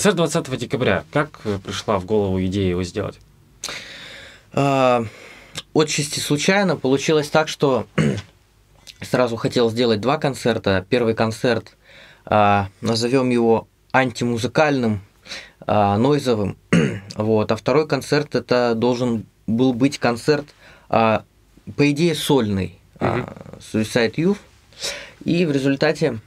Концерт 20 декабря. Как э, пришла в голову идея его сделать? А, отчасти случайно получилось так, что сразу хотел сделать два концерта. Первый концерт, а, назовем его антимузыкальным, а, нойзовым. вот. А второй концерт это должен был быть концерт, по идее, сольный. А, Suicide Youth. И в результате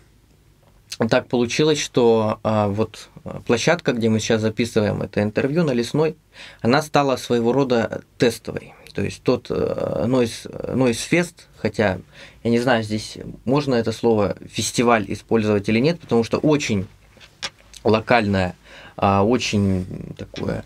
так получилось, что а, вот площадка, где мы сейчас записываем это интервью на Лесной, она стала своего рода тестовой. То есть тот э, Noise, Noise Fest, хотя я не знаю, здесь можно это слово фестиваль использовать или нет, потому что очень локальное, а, очень такое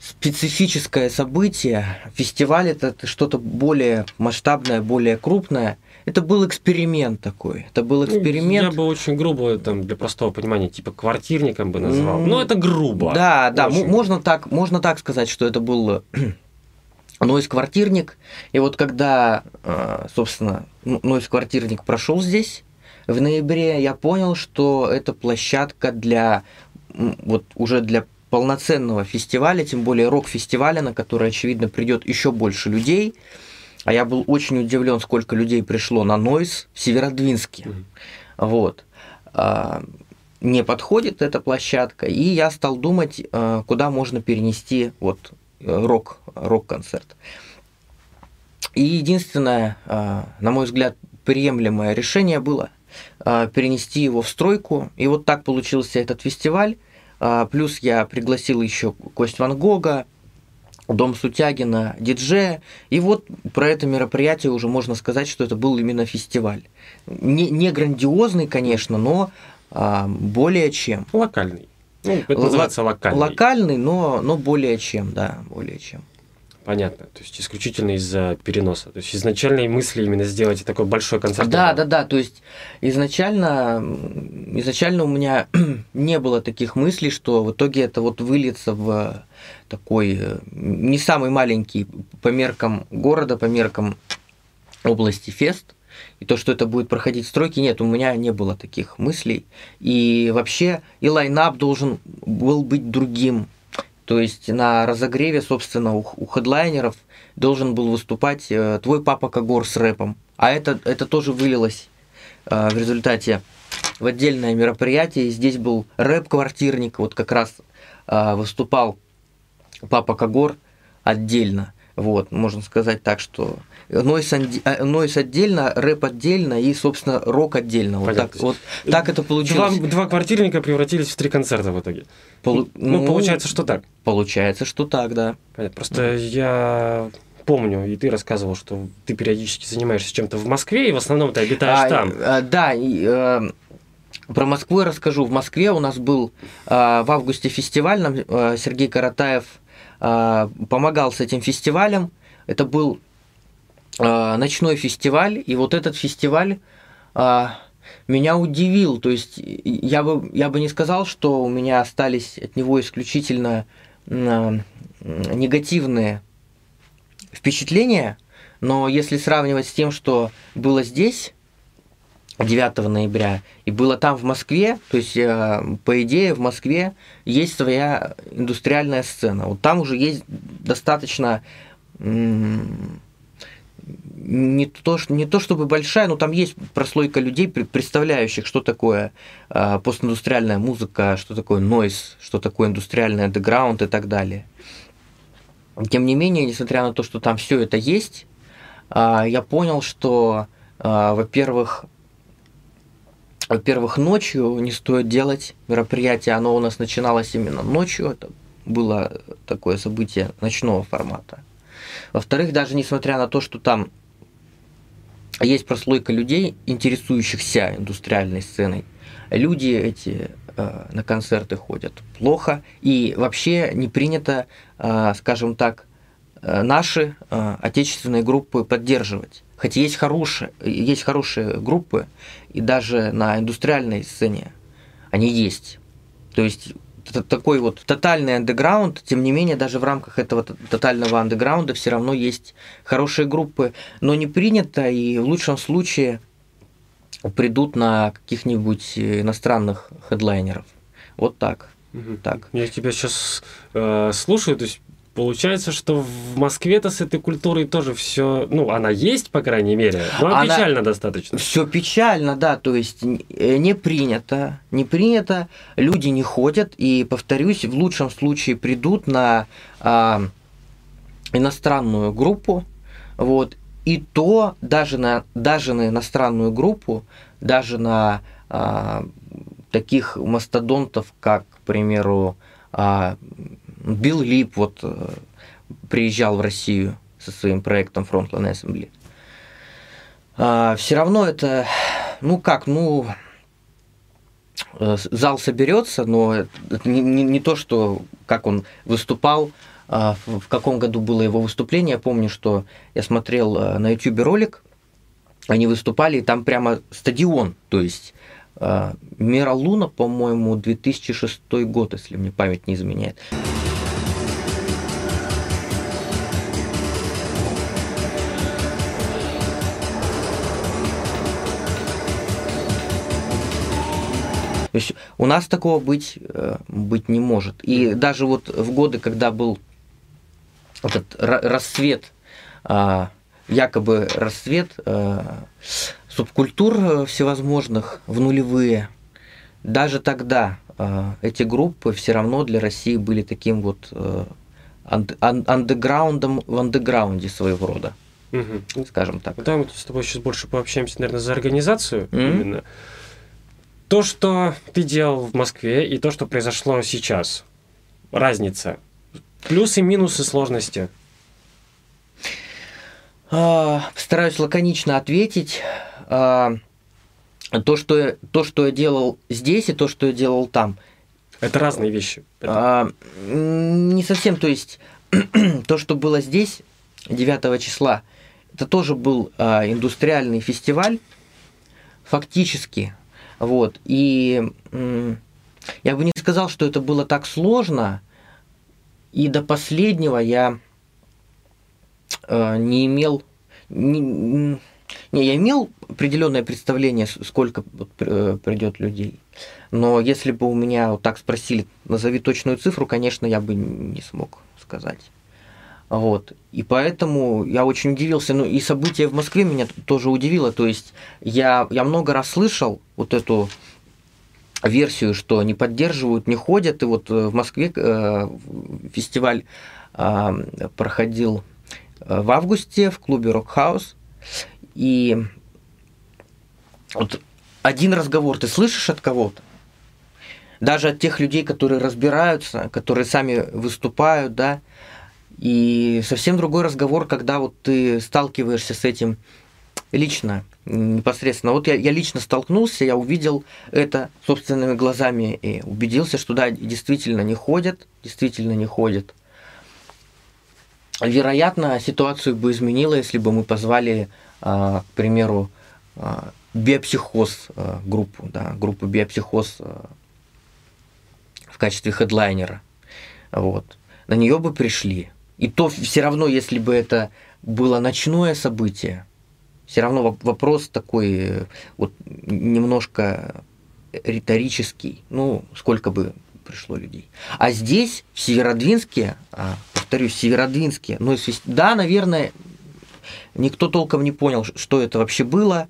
специфическое событие. Фестиваль это что-то более масштабное, более крупное. Это был эксперимент такой. Это был ну, эксперимент. Я бы очень грубо там для простого понимания типа квартирником бы назвал. Mm. Но это грубо. Да, да, очень. можно так, можно так сказать, что это был Нойс квартирник. И вот когда, э, собственно, Нойс квартирник прошел здесь в ноябре, я понял, что это площадка для вот уже для полноценного фестиваля, тем более рок-фестиваля, на который, очевидно, придет еще больше людей. А я был очень удивлен, сколько людей пришло на Нойс в Северодвинске. Mm-hmm. Вот. А, не подходит эта площадка, и я стал думать, а, куда можно перенести вот рок, рок-концерт. И единственное, а, на мой взгляд, приемлемое решение было перенести его в стройку. И вот так получился этот фестиваль. Плюс я пригласил еще Кость Ван Гога, Дом Сутягина, диджея. И вот про это мероприятие уже можно сказать, что это был именно фестиваль. Не, не грандиозный, конечно, но а, более чем. Локальный. Ну, это называется локальный. Локальный, но, но более чем, да, более чем. Понятно. То есть исключительно из-за переноса. То есть изначальные мысли именно сделать такой большой концерт. Да, да, да. То есть изначально, изначально у меня не было таких мыслей, что в итоге это вот выльется в такой э, не самый маленький по меркам города, по меркам области фест. И то, что это будет проходить стройки, нет, у меня не было таких мыслей. И вообще и лайнап должен был быть другим. То есть на разогреве, собственно, у, хедлайнеров должен был выступать э, твой папа Кагор с рэпом. А это, это тоже вылилось э, в результате в отдельное мероприятие. Здесь был рэп-квартирник, вот как раз э, выступал папа Кагор отдельно. Вот, можно сказать так, что нойс, нойс отдельно, рэп отдельно и, собственно, рок отдельно. Вот так, вот так это получилось. Два, два квартирника превратились в три концерта в итоге. Пол... Ну, ну, получается, что так. Получается, что так, да. Понятно. Просто я помню, и ты рассказывал, что ты периодически занимаешься чем-то в Москве, и в основном ты обитаешь а, там. А, да, и, э, про Москву я расскажу. В Москве у нас был э, в августе фестиваль, нам э, Сергей Каратаев э, помогал с этим фестивалем. Это был э, ночной фестиваль, и вот этот фестиваль э, меня удивил. То есть я бы, я бы не сказал, что у меня остались от него исключительно негативные впечатления, но если сравнивать с тем, что было здесь 9 ноября и было там в Москве, то есть по идее в Москве есть своя индустриальная сцена. Вот там уже есть достаточно не то, не то чтобы большая, но там есть прослойка людей, представляющих, что такое э, постиндустриальная музыка, что такое нойз, что такое индустриальный андеграунд и так далее. Тем не менее, несмотря на то, что там все это есть, э, я понял, что, э, во-первых, во-первых, ночью не стоит делать мероприятие, оно у нас начиналось именно ночью, это было такое событие ночного формата. Во-вторых, даже несмотря на то, что там есть прослойка людей, интересующихся индустриальной сценой, люди эти э, на концерты ходят плохо, и вообще не принято, э, скажем так, наши э, отечественные группы поддерживать. Хотя есть хорошие, есть хорошие группы, и даже на индустриальной сцене они есть. То есть такой вот тотальный андеграунд, тем не менее, даже в рамках этого тотального андеграунда все равно есть хорошие группы, но не принято, и в лучшем случае придут на каких-нибудь иностранных хедлайнеров. Вот так. Мгм. Так. Я тебя сейчас слушаю, то есть получается, что в Москве-то с этой культурой тоже все, ну, она есть, по крайней мере, но Она- печально достаточно. Все печально, да, то есть э, не принято, не принято, люди не ходят, и, повторюсь, в лучшем случае придут на а, иностранную группу, вот, и то даже на, даже на иностранную группу, даже на а, таких мастодонтов, как, к примеру, а, Билл Лип вот э, приезжал в Россию со своим проектом Frontline Assembly. все равно это, ну как, ну э, зал соберется, но это не, не- не то, что как он выступал, а, в, в каком году было его выступление. Я помню, что я смотрел э, на YouTube ролик, они выступали, и там прямо стадион, то есть э, Мира Луна, по-моему, 2006 год, если мне память не изменяет. То есть у нас такого быть, э, быть не может. И даже вот в годы, когда был этот ра- рассвет, а, якобы рассвет а, субкультур э, всевозможных в нулевые, даже тогда а, эти группы все равно для России были таким вот э, анд- ан- андеграундом в андеграунде своего рода, Мгм. скажем так. Давай мы с тобой сейчас больше пообщаемся, наверное, за организацию Мгм. именно. То, что ты делал в Москве, и то, что произошло сейчас. Разница. Плюсы, минусы, сложности. А, Постараюсь лаконично ответить. А, То что, то, что я делал здесь, и то, что я делал там. Это разные вещи. Это- А, Не совсем, то есть то, что было здесь 9 числа, это тоже был индустриальный фестиваль, фактически. Вот. И я бы не сказал, что это было так сложно. И до последнего я э, не имел... Не, не, я имел определенное представление, сколько э, придет людей. Но если бы у меня вот так спросили, назови точную цифру, конечно, я бы не смог сказать. Вот. И поэтому я очень удивился. Ну и событие в Москве меня тоже удивило. То есть я, я много раз слышал вот эту версию, что не поддерживают, не ходят. И вот э, в Москве э, фестиваль а, проходил э, в августе в клубе Rock House. И вот один разговор ты слышишь от кого-то, даже от тех людей, которые разбираются, которые сами выступают, да, и совсем другой разговор, когда вот ты сталкиваешься с этим лично, непосредственно. Вот я, я лично столкнулся, я увидел это собственными глазами и убедился, что да, действительно не ходят, действительно не ходят. Вероятно, ситуацию бы изменило, если бы мы позвали, а, к примеру, а, биопсихоз а, группу, да, группу биопсихоз в качестве хедлайнера. Вот. На нее бы пришли. И то все равно, если бы это было ночное событие, все равно воп- вопрос такой э, вот немножко риторический. Ну, сколько бы пришло людей. А здесь, в Северодвинске, а, повторюсь, в Северодвинске, ну, да, наверное, никто толком не понял, что это вообще было,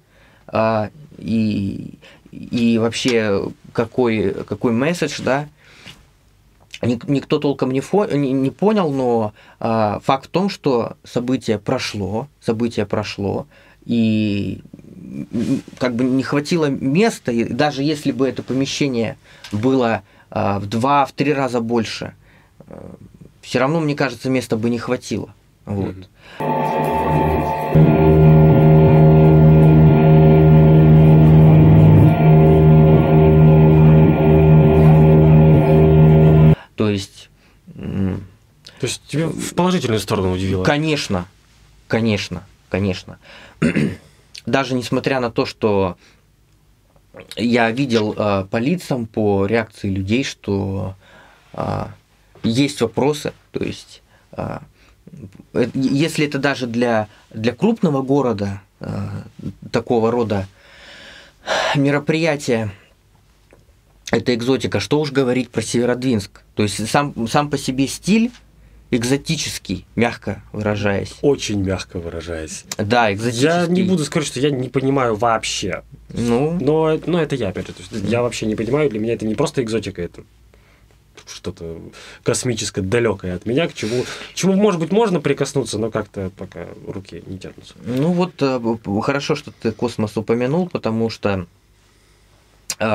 а, и, и вообще какой, какой месседж, да, никто толком не, фо- не, понял, но а, факт в том, что событие прошло, событие прошло, и как бы не хватило места, и даже если бы это помещение было а, в два, в три раза больше, все равно, мне кажется, места бы не хватило. Вот. Мгм. То есть, То есть тебе в положительную сторону удивило? Конечно, конечно, конечно. Даже несмотря на то, что я видел э, по лицам, по реакции людей, что э, есть вопросы, то есть э, э, если это даже для, для крупного города э, такого рода мероприятия это экзотика. Что уж говорить про Северодвинск. То есть сам, сам по себе стиль экзотический, мягко выражаясь. Очень мягко выражаясь. Да, экзотический. Я не буду сказать, что я не понимаю вообще. Ну, Но, но это я, опять же. То есть, я вообще не понимаю, для меня это не просто экзотика, это что-то космическое, далекое от меня, к чему, чему, может быть, можно прикоснуться, но как-то пока руки не тянутся. ну вот э, хорошо, что ты космос упомянул, потому что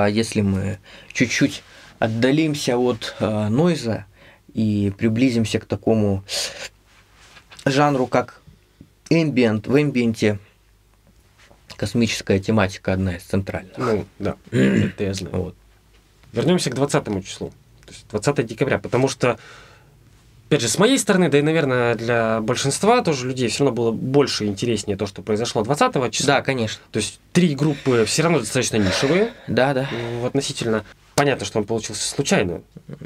если мы чуть-чуть отдалимся от э, нойза и приблизимся к такому жанру, как ambient, в эмбиенте космическая тематика одна из центральных. Ну, да, это я знаю. Вот. Вернемся к 20 числу, то есть 20 декабря, потому что, опять же, с моей стороны, да и, наверное, для большинства тоже людей все равно было больше интереснее то, что произошло 20 числа. Да, конечно. То есть три группы все равно достаточно нишевые Да, да. относительно. Понятно, что он получился случайно.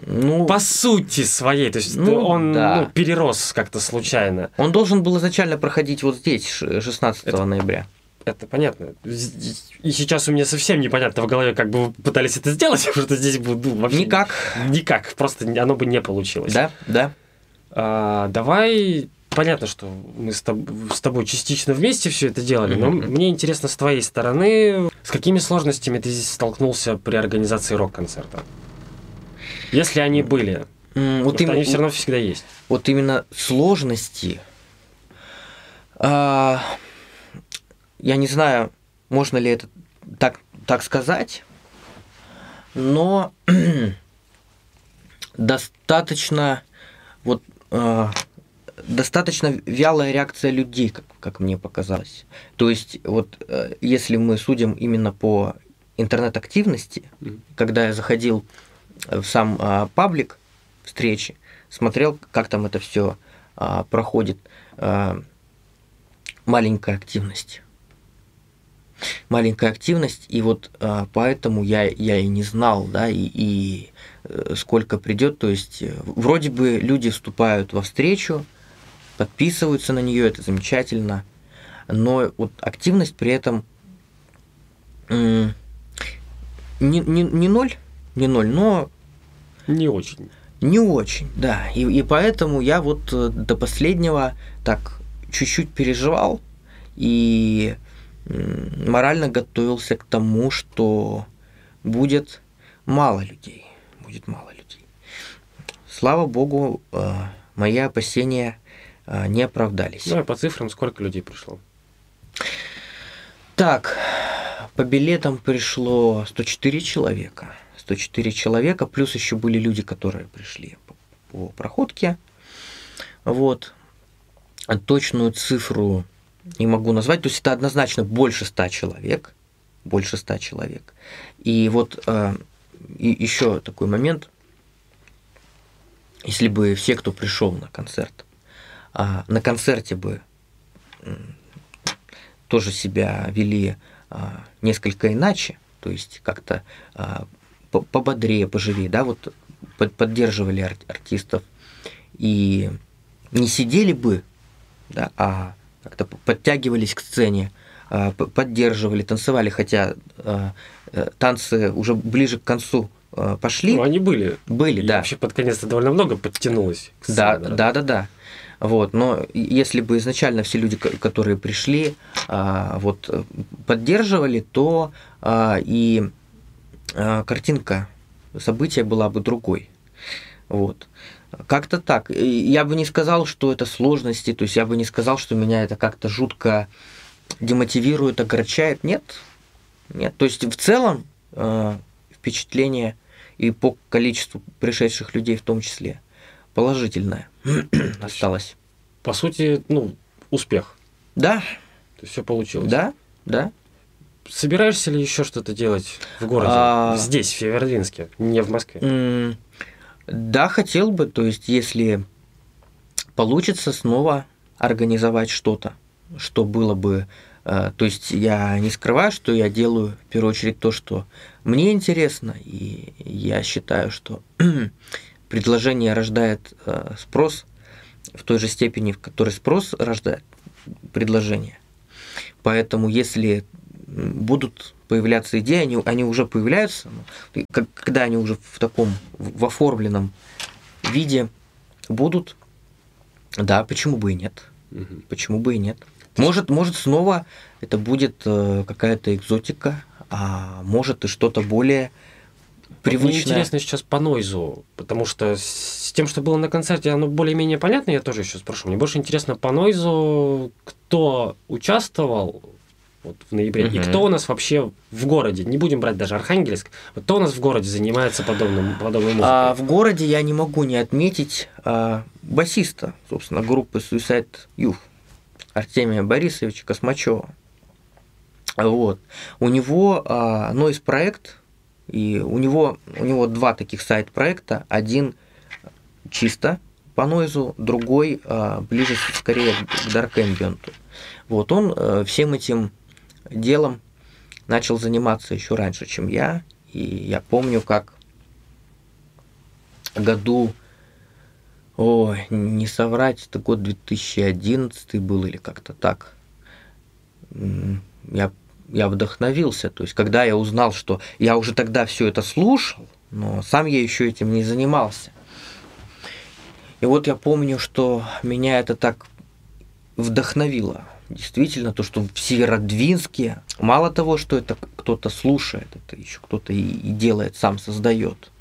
Ну, По сути своей, то есть Ну, он да. ну, перерос как-то случайно. он должен был изначально проходить вот здесь, ш- 16 Это- ноября. Это понятно. И сейчас у меня совсем непонятно в голове, как бы вы пытались это сделать, потому что здесь будет ну, вообще... Никак. Никак, просто оно бы не получилось. Да, да. А, давай, понятно, что мы с, тоб- с тобой частично вместе все это делали, но Мгм. мне интересно с твоей стороны, с какими сложностями ты здесь столкнулся при организации рок-концерта? Если они были, М, вот им- они все равно всегда есть. вот именно сложности. а, я не знаю, можно ли это так, так сказать, но достаточно вот достаточно вялая реакция людей, как, как мне показалось. То есть вот э, если мы судим именно по интернет-активности, Мгм. когда я заходил в сам а, паблик встречи, смотрел, как там это все проходит, а, маленькая активность. Маленькая активность, и вот а, поэтому я, я и не знал, да, и, и э, сколько придет. То есть э, вроде бы люди вступают во встречу, подписываются на нее, это замечательно, но вот активность при этом не, не, не ноль, не ноль, но Не очень. не очень, да. И, и поэтому я вот э, до последнего так чуть-чуть переживал и морально готовился к тому, что будет мало людей. Будет мало людей. Слава богу, э, мои опасения э, не оправдались. Ну, а по цифрам сколько людей пришло? Так, по билетам пришло 104 человека. 104 человека, плюс еще были люди, которые пришли по, по проходке. Вот. Точную цифру не могу назвать. То есть это однозначно больше 100 человек. Больше 100 человек. И вот э, и еще такой момент. Если бы все, кто пришел на концерт, а, на концерте бы м, тоже себя вели а, несколько иначе, то есть как-то по- пободрее, поживее, да, вот под- поддерживали ар- артистов и не сидели бы, да, а как-то подтягивались к сцене, а, поддерживали, танцевали, хотя а, э, танцы уже ближе к концу а, пошли, Ну, они были. были, И да. вообще под конец довольно много подтянулось. к Да, сцене, да, да, да. Вот, но если бы изначально все люди, ко- которые пришли, вот э, поддерживали, то и картинка события была бы другой. Вот. Как-то так. Я бы не сказал, что это сложности, то есть я бы не сказал, что меня это как-то жутко демотивирует, огорчает. Нет. Нет. То есть в целом э, впечатление и по количеству пришедших людей в том числе положительное осталось. По сути, ну, успех. Да, То есть все получилось. да, да. Собираешься ли еще что-то делать в городе? А. Здесь, в Северодвинске, не в Москве. Да, хотел бы, то есть если получится снова организовать что-то, что было бы... э, То есть я не скрываю, что я делаю в первую очередь то, что мне интересно, и я считаю, что предложение рождает э, спрос в той же степени, в которой спрос рождает предложение. Поэтому если будут появляться идеи, они, они уже появляются, когда они уже в таком, в оформленном виде будут, да, почему бы и нет? Угу. Почему бы и нет? Может, может снова это будет э, какая-то экзотика, а может и что-то более привычное. Мне интересно сейчас по нойзу, потому что с тем, что было на концерте, оно более-менее понятно, я тоже еще спрошу. Мне больше интересно по нойзу, кто участвовал вот в ноябре. Угу. И кто у нас вообще в городе? Не будем брать даже Архангельск. Вот кто у нас в городе занимается подобным, подобной музыкой? А, в городе я не могу не отметить а, басиста, собственно, группы Suicide Youth, Артемия Борисовича Космачева. Вот. У него а, Noise проект, и у него, у него два таких сайт-проекта. Один чисто по нойзу, другой а, ближе скорее к Dark Ambient. Вот он а, всем этим делом начал заниматься еще раньше, чем я. И я помню, как году, ой, не соврать, это год 2011 был или как-то так. Я, я вдохновился. То есть, когда я узнал, что я уже тогда все это слушал, но сам я еще этим не занимался. И вот я помню, что меня это так вдохновило действительно то, что в Северодвинске, мало того, что это кто-то слушает, это еще кто-то и, делает, сам создает.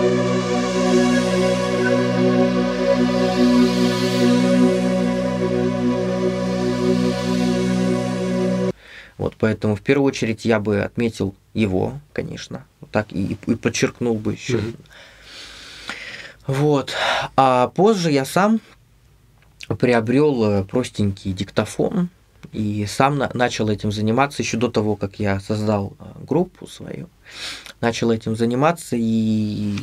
Вот поэтому в первую очередь я бы отметил его, конечно, так и, и подчеркнул бы еще. Mm-hmm. Вот. А позже я сам приобрел э, простенький диктофон, и сам на, начал этим заниматься еще до того, как я создал а, группу свою. Начал этим заниматься, и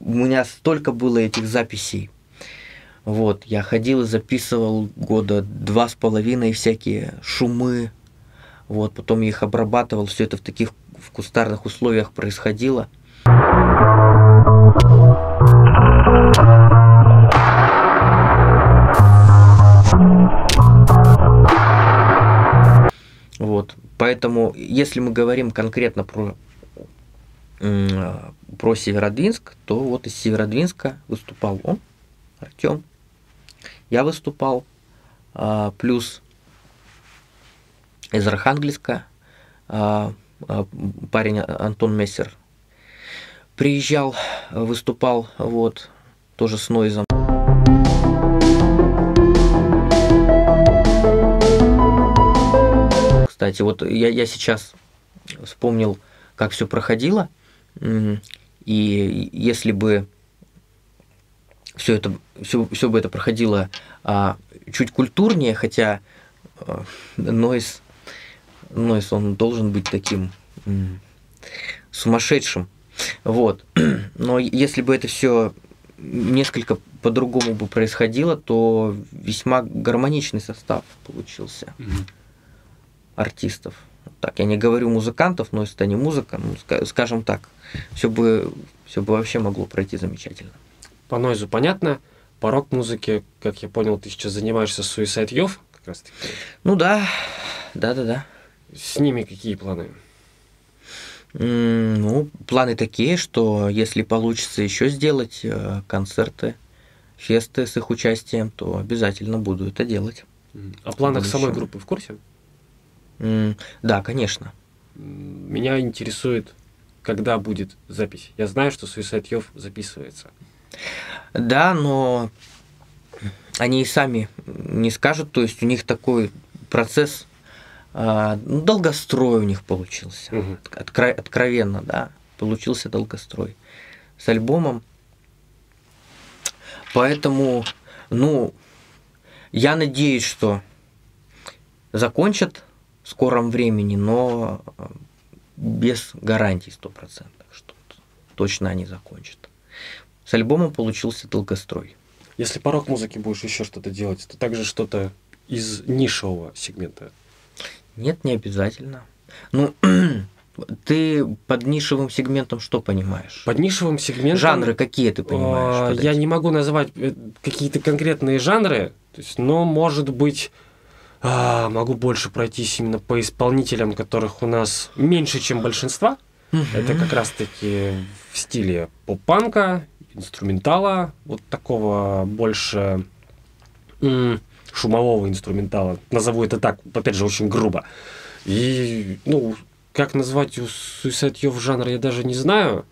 у меня столько было этих записей. Вот, я ходил и записывал года два с половиной всякие шумы. Вот, потом я их обрабатывал, все это в таких в кустарных условиях происходило. Поэтому, если мы говорим конкретно про, про Северодвинск, то вот из Северодвинска выступал он, Артем. Я выступал, а, плюс из Архангельска а, а, парень Антон Мессер приезжал, выступал, вот, тоже с Нойзом. Кстати. Вот я, я сейчас вспомнил, как все проходило. И если бы все это, все, все бы это проходило а, чуть культурнее, хотя а, Нойс, Нойс, он должен быть таким сумасшедшим. Вот. Но если бы это все несколько по-другому бы происходило, то весьма гармоничный состав получился. Mm-hmm артистов. Так, я не говорю музыкантов, но если это не музыка, ну, скажем так, все бы, все бы вообще могло пройти замечательно. По нойзу понятно. По рок-музыке, как я понял, ты сейчас занимаешься Suicide Youth, как раз таки. Ну да, да-да-да. С ними какие планы? Ну, планы такие, что если получится еще сделать э, концерты, фесты с их участием, то обязательно буду это делать. О планах самой группы в курсе? Да, конечно. Меня интересует, когда будет запись. Я знаю, что Suicide Youth записывается. Да, но они и сами не скажут, то есть у них такой процесс ну, долгострой у них получился. Угу. Откро- откровенно, да, получился долгострой с альбомом. Поэтому, ну, я надеюсь, что закончат в скором времени, но э, без гарантий стопроцентных, что точно они закончат. С альбомом получился долгострой. Если по рок-музыке будешь еще что-то делать, то также что-то из нишевого сегмента? Нет, не обязательно. Ну, ты под нишевым сегментом что понимаешь? Под нишевым сегментом... Жанры какие ты понимаешь? А, я не могу называть э, какие-то конкретные жанры, то есть, но, может быть, А, могу больше пройтись именно по исполнителям, которых у нас меньше, чем большинства. Это как раз-таки в стиле поп-панка, инструментала, вот такого больше шумового инструментала. Назову это так, опять же, очень грубо. И, ну, как назвать у Suicide Youth жанр, я даже не знаю.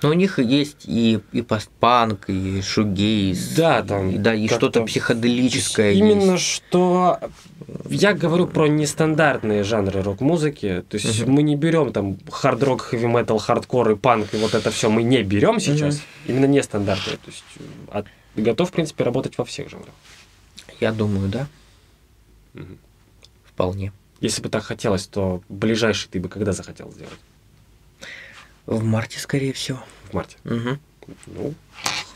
Но у них есть и, и постпанк, и шугейз, Да, там и, да, и что-то психоделическое Именно есть. что я говорю про нестандартные жанры рок-музыки. То есть Мгм. мы не берем там хард-рок, хэви-метал, хардкор и панк, и вот это все мы не берем сейчас. Именно нестандартные. То есть а готов, в принципе, работать во всех жанрах. Я думаю, да. Мгм. Вполне. Если бы так хотелось, то ближайший ты бы когда захотел сделать? В марте, скорее всего. В марте. Мгм. Ну,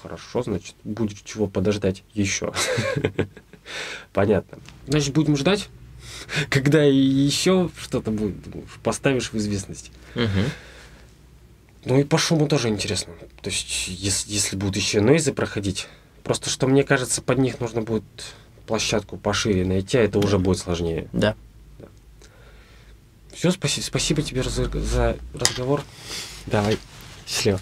хорошо, значит, будет чего подождать еще. Понятно. Значит, будем ждать, когда еще что-то будет, поставишь в известность. Мгм. Ну и по шуму тоже интересно. То есть, если, если будут еще нойзы проходить, просто что мне кажется, под них нужно будет площадку пошире найти, а это уже будет сложнее. Да. Все, спасибо, спасибо тебе за, за разговор. Давай, счастливо.